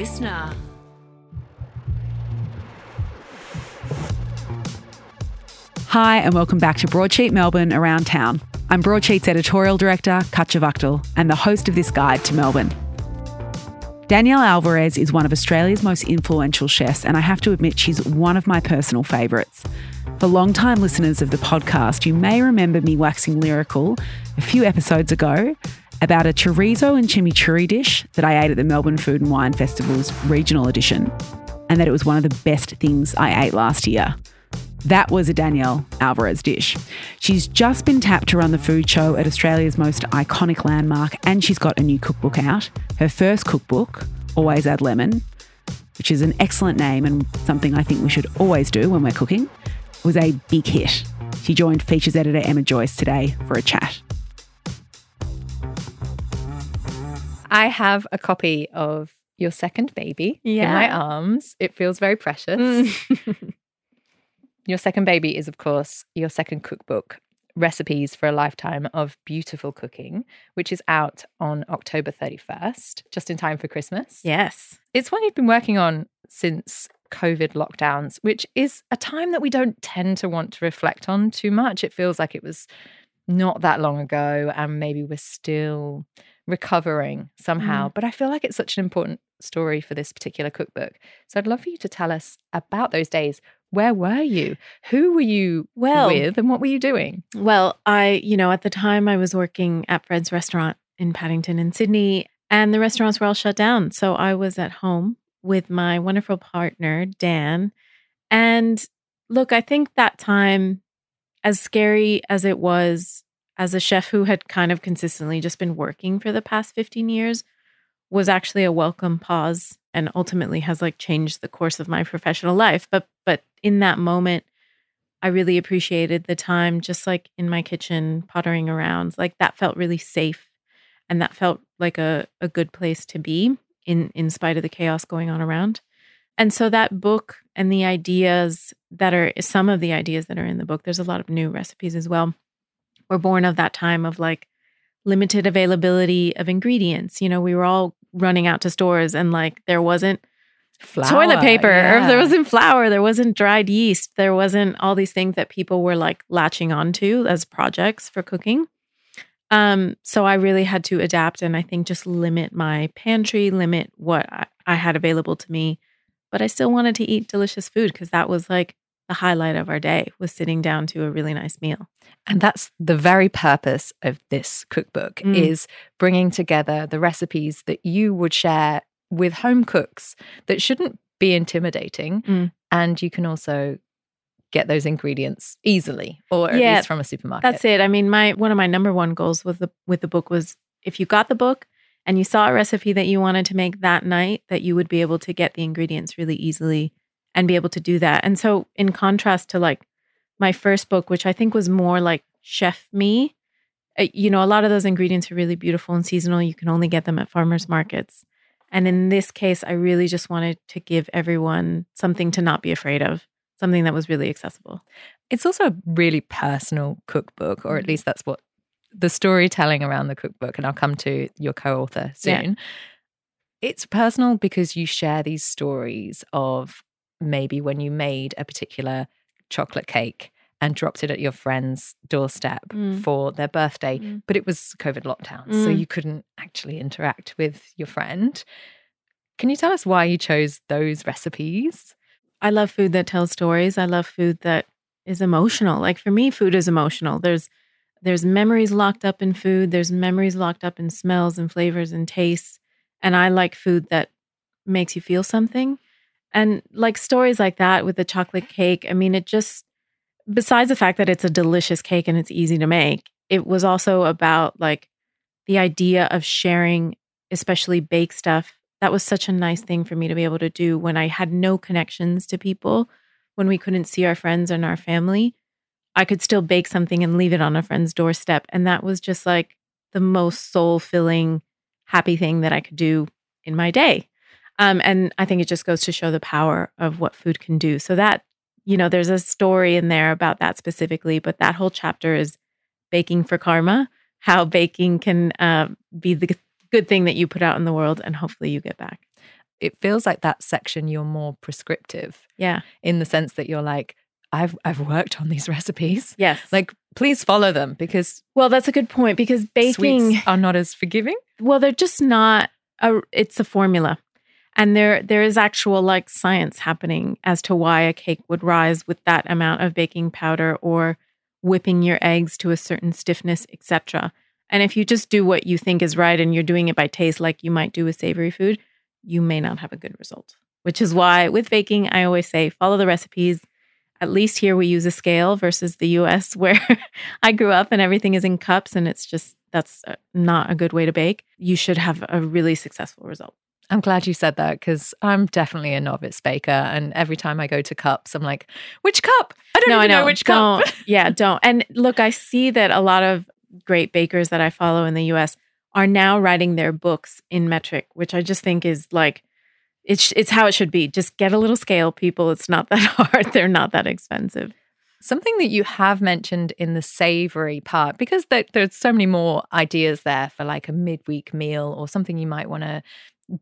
listener. Hi, and welcome back to Broadsheet Melbourne Around Town. I'm Broadsheet's editorial director, Katya and the host of this guide to Melbourne. Danielle Alvarez is one of Australia's most influential chefs, and I have to admit she's one of my personal favourites. For long-time listeners of the podcast, you may remember me waxing lyrical a few episodes ago about a chorizo and chimichurri dish that I ate at the Melbourne Food and Wine Festival's regional edition, and that it was one of the best things I ate last year. That was a Danielle Alvarez dish. She's just been tapped to run the food show at Australia's most iconic landmark, and she's got a new cookbook out. Her first cookbook, Always Add Lemon, which is an excellent name and something I think we should always do when we're cooking, was a big hit. She joined features editor Emma Joyce today for a chat. I have a copy of Your Second Baby in my arms. It feels very precious. Mm. Your Second Baby is, of course, your second cookbook, Recipes for a Lifetime of Beautiful Cooking, which is out on October 31st, just in time for Christmas. Yes. It's one you've been working on since COVID lockdowns, which is a time that we don't tend to want to reflect on too much. It feels like it was not that long ago, and maybe we're still recovering somehow. Mm. But I feel like it's such an important story for this particular cookbook. So I'd love for you to tell us about those days. Where were you? Who were you Well- with? And what were you doing? Well, I, you know, at the time I was working at Fred's restaurant in Paddington in Sydney, and the restaurants were all shut down. So I was at home with my wonderful partner, Dan. And look, I think that time, as scary as it was as a chef who had kind of consistently just been working for the past 15 years, was actually a welcome pause and ultimately has like changed the course of my professional life. But but in that moment, I really appreciated the time just like in my kitchen pottering around. Like that felt really safe and that felt like a, a good place to be in in spite of the chaos going on around. And so that book and the ideas that are some of the ideas that are in the book, there's a lot of new recipes as well, were born of that time of like limited availability of ingredients. You know, we were all running out to stores and like there wasn't toilet paper, or if there wasn't flour, there wasn't dried yeast, there wasn't all these things that people were like latching onto as projects for cooking. Um, so I really had to adapt and I think just limit my pantry, limit what I, I had available to me. But I still wanted to eat delicious food because that was like the highlight of our day was sitting down to a really nice meal. And that's the very purpose of this cookbook Mm. is bringing together the recipes that you would share with home cooks that shouldn't be intimidating Mm. and you can also get those ingredients easily or at Yeah, least from a supermarket. That's it. I mean, my one of my number one goals with the with the book was if you got the book and you saw a recipe that you wanted to make that night, that you would be able to get the ingredients really easily and be able to do that. And so, in contrast to like my first book, which I think was more like chef me, uh, you know, a lot of those ingredients are really beautiful and seasonal. You can only get them at farmers markets. And in this case, I really just wanted to give everyone something to not be afraid of, something that was really accessible. It's also a really personal cookbook, or Mm-hmm. at least that's what the storytelling around the cookbook, and I'll come to your co author Yeah. soon. It's personal because you share these stories of maybe when you made a particular chocolate cake and dropped it at your friend's doorstep Mm. for their birthday, Mm. but it was COVID lockdown, so Mm. you couldn't actually interact with your friend. Can you tell us why you chose those recipes? I love food that tells stories. I love food that is emotional. Like for me, food is emotional. There's there's memories locked up in food. There's memories locked up in smells and flavors and tastes. And I like food that makes you feel something. And like stories like that with the chocolate cake, I mean, it just besides the fact that it's a delicious cake and it's easy to make, it was also about like the idea of sharing, especially baked stuff. That was such a nice thing for me to be able to do when I had no connections to people, when we couldn't see our friends and our family. I could still bake something and leave it on a friend's doorstep. And that was just like the most soul filling, happy thing that I could do in my day. Um, and I think it just goes to show the power of what food can do. So that, you know, there's a story in there about that specifically, but that whole chapter is baking for karma, how baking can uh, be the good thing that you put out in the world and hopefully you get back. it feels like that section you're more prescriptive Yeah. in the sense that you're like, I've I've worked on these recipes. Yes. Like, please follow them because well, that's a good point because baking are not as forgiving. well, they're just not a it's a formula. And there there is actual like science happening as to why a cake would rise with that amount of baking powder or whipping your eggs to a certain stiffness, etc. And if you just do what you think is right and you're doing it by taste like you might do with savory food, you may not have a good result. Which is why with baking, I always say follow the recipes. At least here we use a scale versus the US where I grew up and everything is in cups and it's just that's uh, not a good way to bake. You should have a really successful result. I'm glad you said that because I'm definitely a novice baker, and every time I go to cups, I'm like, which cup? I don't no, even I know. which don't. cup. yeah, don't. And look, I see that a lot of great bakers that I follow in the US are now writing their books in metric, which I just think is like it's it's how it should be. Just get a little scale, people. It's not that hard. They're not that expensive. Something that you have mentioned in the savory part, because there, there's so many more ideas there for like a midweek meal or something you might want to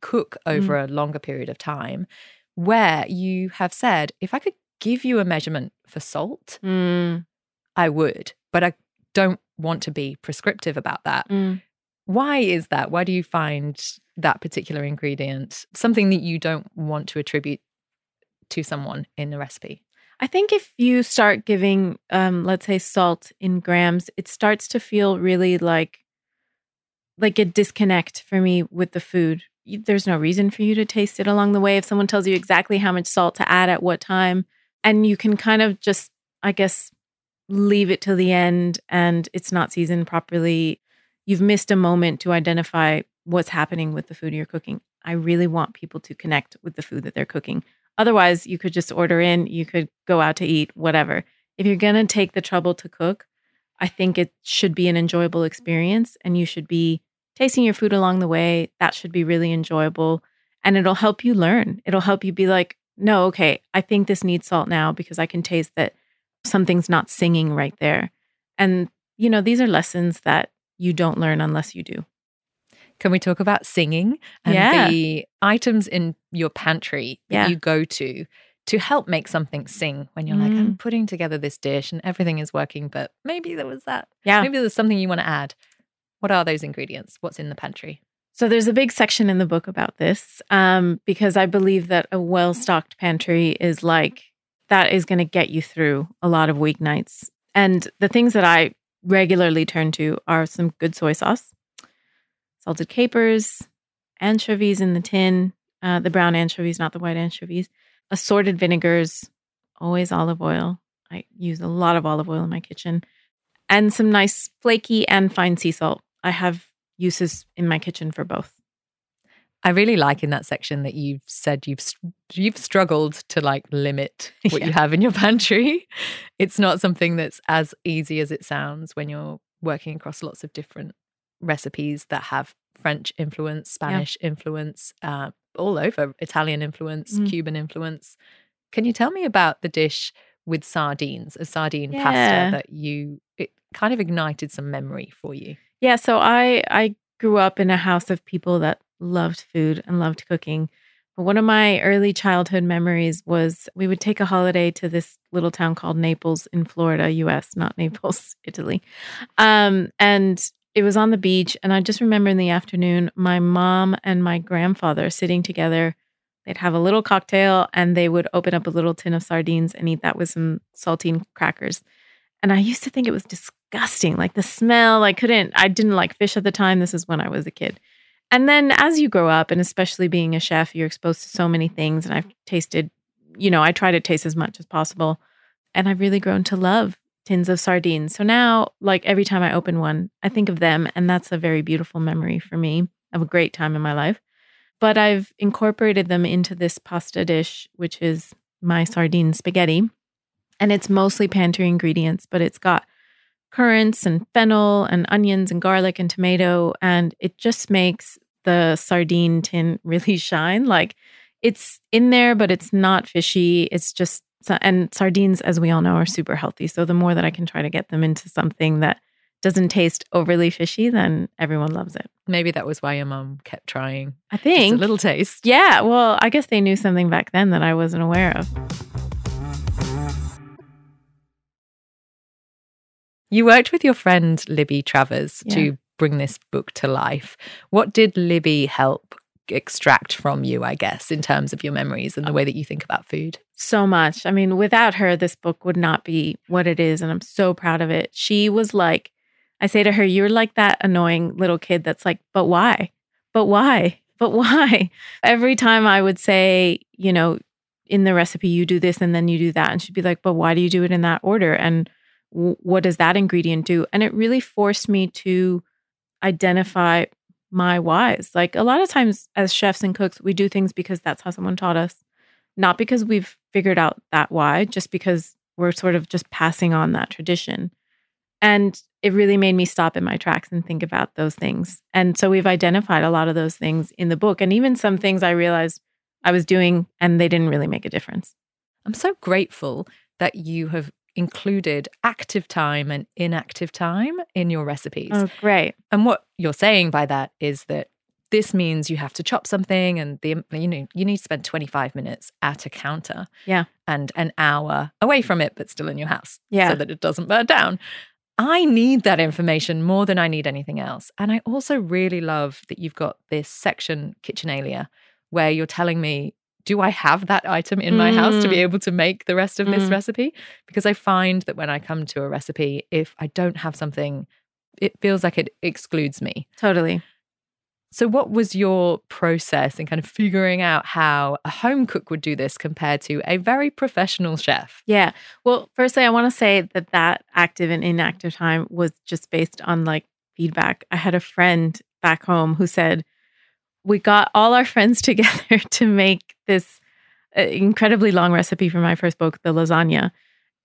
cook over a longer period of time, where you have said, if I could give you a measurement for salt, Mm, I would, but I don't want to be prescriptive about that. mm. Why is that? Why do you find that particular ingredient something that you don't want to attribute to someone in the recipe? I think if you start giving, um, let's say, salt in grams, it starts to feel really like like a disconnect for me with the food. There's no reason for you to taste it along the way. If someone tells you exactly how much salt to add at what time, and you can kind of just, I guess, leave it till the end, and it's not seasoned properly, you've missed a moment to identify what's happening with the food you're cooking. I really want people to connect with the food that they're cooking. Otherwise, you could just order in, you could go out to eat, whatever. If you're going to take the trouble to cook, I think it should be an enjoyable experience and you should be tasting your food along the way. That should be really enjoyable and it'll help you learn. It'll help you be like, no, okay, I think this needs salt now because I can taste that something's not singing right there. And, you know, these are lessons that you don't learn unless you do. Can we talk about singing and Yeah. the items in your pantry that Yeah. you go to to help make something sing when you're like, I'm mm. putting together this dish and everything is working, but maybe there was that. Yeah. Maybe there's something you want to add. What are those ingredients? What's in the pantry? So there's a big section in the book about this um, because I believe that a well stocked pantry is like that is going to get you through a lot of weeknights. And the things that I regularly turn to are some good soy sauce, salted capers, anchovies in the tin, uh, the brown anchovies, not the white anchovies, assorted vinegars, always olive oil. I use a lot of olive oil in my kitchen, and some nice flaky and fine sea salt. I have uses in my kitchen for both. I really like in that section that you've said you've you've struggled to like limit what Yeah. you have in your pantry. It's not something that's as easy as it sounds when you're working across lots of different recipes that have French influence, Spanish influence, uh, all over Italian influence, Mm. Cuban influence. Can you tell me about the dish with sardines, a sardine Yeah. pasta that you it kind of ignited some memory for you? Yeah, so I I grew up in a house of people that loved food and loved cooking. But one of my early childhood memories was we would take a holiday to this little town called Naples in Florida, US, not Naples, Italy. Um, and it was on the beach. And I just remember in the afternoon, my mom and my grandfather sitting together. They'd have a little cocktail and they would open up a little tin of sardines and eat that with some saltine crackers. And I used to think it was disgusting. Like the smell, I couldn't, I didn't like fish at the time. This is when I was a kid. And then as you grow up, and especially being a chef, you're exposed to so many things. And I've tasted, you know, I try to taste as much as possible. And I've really grown to love tins of sardines. So now, like every time I open one, I think of them. And that's a very beautiful memory for me of a great time in my life. But I've incorporated them into this pasta dish, which is my sardine spaghetti. And it's mostly pantry ingredients, but it's got currants and fennel and onions and garlic and tomato. And it just makes the sardine tin really shine. Like it's in there, but it's not fishy. It's just, and sardines, as we all know, are super healthy. So the more that I can try to get them into something that doesn't taste overly fishy, then everyone loves it. Maybe that was why your mum kept trying. I Just think. a little taste. yeah, well, I guess they knew something back then that I wasn't aware of. You worked with your friend Libby Travers Yeah. to bring this book to life. What did Libby help extract from you, I guess, in terms of your memories and the way that you think about food? so much. I mean, without her, this book would not be what it is. And I'm so proud of it. She was like, I say to her, You're like that annoying little kid that's like, But why? But why? But why? Every time I would say, You know, in the recipe, you do this and then you do that. And she'd be like, But why do you do it in that order? And what does that ingredient do? And it really forced me to identify my whys. Like a lot of times as chefs and cooks, we do things because that's how someone taught us not because we've figured out that why, just because we're sort of just passing on that tradition. And it really made me stop in my tracks and think about those things. And so we've identified a lot of those things in the book, and even some things I realized I was doing and they didn't really make a difference. I'm so grateful that you have included active time and inactive time in your recipes. Oh, great. And what you're saying by that is that this means you have to chop something and the you know you need to spend 25 minutes at a counter Yeah. and an hour away from it but still in your house Yeah. so that it doesn't burn down i need that information more than i need anything else and i also really love that you've got this section kitchenalia where you're telling me do i have that item in my house to be Mm. able to make the rest of this Mm. recipe because i find that when i come to a recipe if i don't have something it feels like it excludes me Totally. so, what was your process in kind of figuring out how a home cook would do this compared to a very professional chef? Yeah. Well, firstly, I want to say that that active and inactive time was just based on like feedback. I had a friend back home who said, We got all our friends together to make this uh, incredibly long recipe for my first book, the lasagna.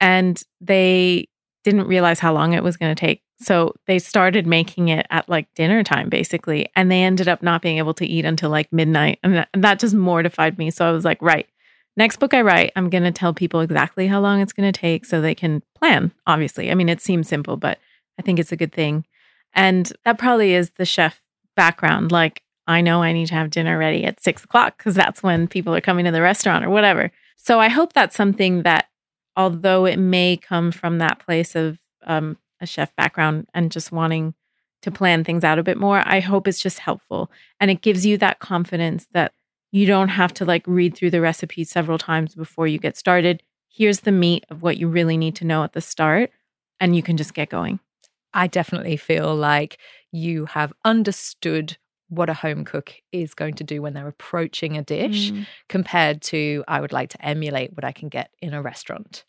And they didn't realize how long it was going to take. So they started making it at like dinner time, basically. And they ended up not being able to eat until like midnight. And that, and that just mortified me. So I was like, right, next book I write, I'm going to tell people exactly how long it's going to take so they can plan, obviously. I mean, it seems simple, but I think it's a good thing. And that probably is the chef background. Like, I know I need to have dinner ready at six o'clock because that's when people are coming to the restaurant or whatever. So I hope that's something that, although it may come from that place of um, a chef background and just wanting to plan things out a bit more, I hope it's just helpful. And it gives you that confidence that you don't have to like read through the recipe several times before you get started. Here's the meat of what you really need to know at the start, and you can just get going. I definitely feel like you have understood what a home cook is going to do when they're approaching a dish Mm. compared to I would like to emulate what I can get in a restaurant.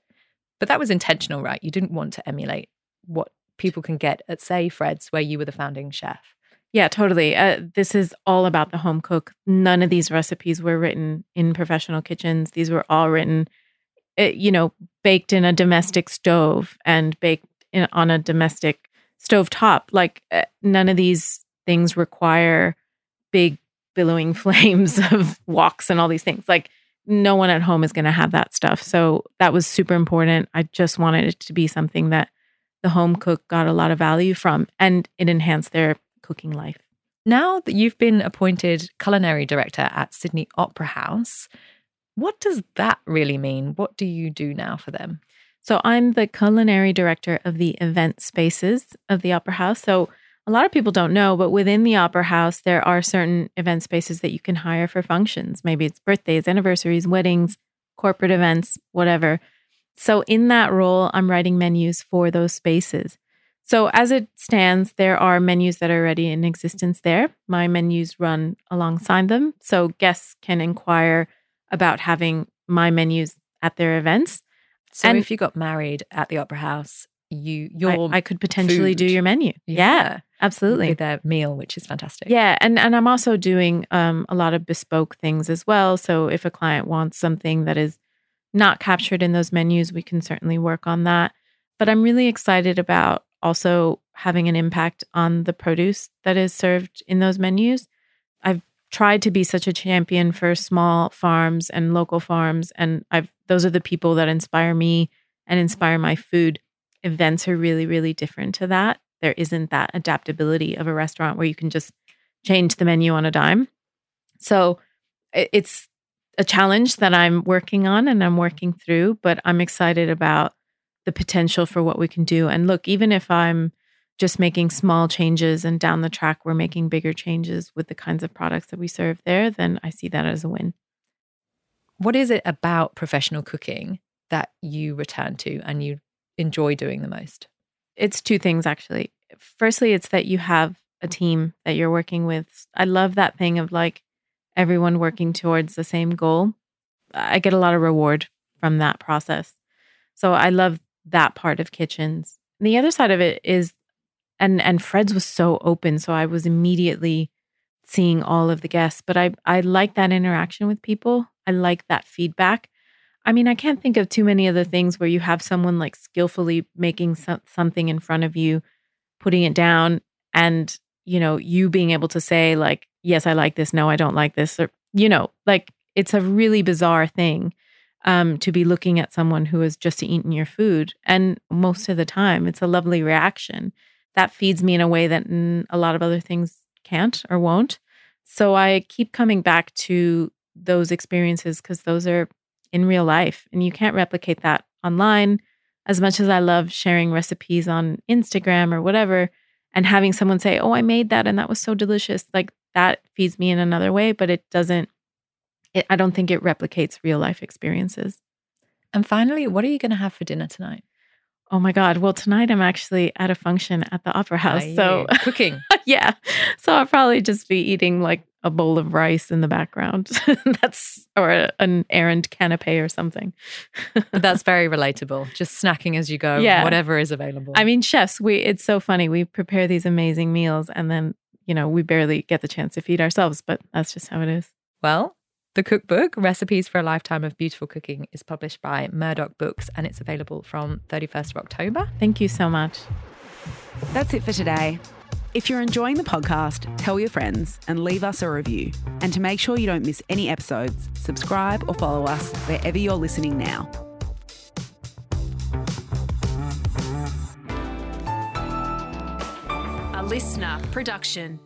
But that was intentional, right? You didn't want to emulate what people can get at, say, Fred's, where you were the founding chef. Yeah, totally. Uh, this is all about the home cook. None of these recipes were written in professional kitchens. These were all written, uh, you know, baked in a domestic stove and baked in, on a domestic stove top. Like uh, none of these things require big billowing flames of woks and all these things. Like no one at home is going to have that stuff. So that was super important. I just wanted it to be something that the home cook got a lot of value from and it enhanced their cooking life. Now that you've been appointed culinary director at Sydney Opera House, what does that really mean? What do you do now for them? So I'm the culinary director of the event spaces of the Opera House. So a lot of people don't know, but within the Opera House, there are certain event spaces that you can hire for functions. Maybe it's birthdays, anniversaries, weddings, corporate events, whatever. So in that role, I'm writing menus for those spaces. So as it stands, there are menus that are already in existence there. My menus run alongside them. So guests can inquire about having my menus at their events. So And- if you got married at the Opera House, you I, your I could potentially do your menu. Yeah, would absolutely. be their meal, which is fantastic. Yeah, and and I'm also doing um, a lot of bespoke things as well. So if a client wants something that is not captured in those menus, we can certainly work on that. But I'm really excited about also having an impact on the produce that is served in those menus. I've tried to be such a champion for small farms and local farms, and I've those are the people that inspire me and inspire my food. Events are really, really different to that. There isn't that adaptability of a restaurant where you can just change the menu on a dime. So it's a challenge that I'm working on and I'm working through, but I'm excited about the potential for what we can do. And look, even if I'm just making small changes and down the track we're making bigger changes with the kinds of products that we serve there, then I see that as a win. What is it about professional cooking that you return to and you enjoy doing the most? It's two things actually. Firstly, it's that you have a team that you're working with. I love that thing of like everyone working towards the same goal. I get a lot of reward from that process. So I love that part of kitchens. The other side of it is and and Fred's was so open, so I was immediately seeing all of the guests, but I I like that interaction with people. I like that feedback. I mean, I can't think of too many other things where you have someone like skillfully making so- something in front of you, putting it down and, you know, you being able to say like, "Yes, I like this. No, I don't like this." Or, you know, like it's a really bizarre thing um, to be looking at someone who has just eaten your food. And most of the time, it's a lovely reaction that feeds me in a way that a lot of other things can't or won't. So I keep coming back to those experiences because those are in real life and you can't replicate that online. As much as I love sharing recipes on Instagram or whatever, and having someone say, Oh, I made that and that was so delicious, like that feeds me in another way, but it doesn't it, I don't think it replicates real life experiences. And finally, what are you going to have for dinner tonight? Oh my God. Well, tonight I'm actually at a function at the Opera House. so cooking. yeah. So I'll probably just be eating like a bowl of rice in the background. that's, or a, an errand canapé or something. that's very relatable. Just snacking as you go, yeah. whatever is available. I mean, chefs, we, it's so funny. We prepare these amazing meals and then, you know, we barely get the chance to feed ourselves, but that's just how it is. Well, the cookbook, Recipes for a Lifetime of Beautiful Cooking, is published by Murdoch Books and it's available from 31st of October. Thank you so much. That's it for today. If you're enjoying the podcast, tell your friends and leave us a review. And to make sure you don't miss any episodes, subscribe or follow us wherever you're listening now. A listener production.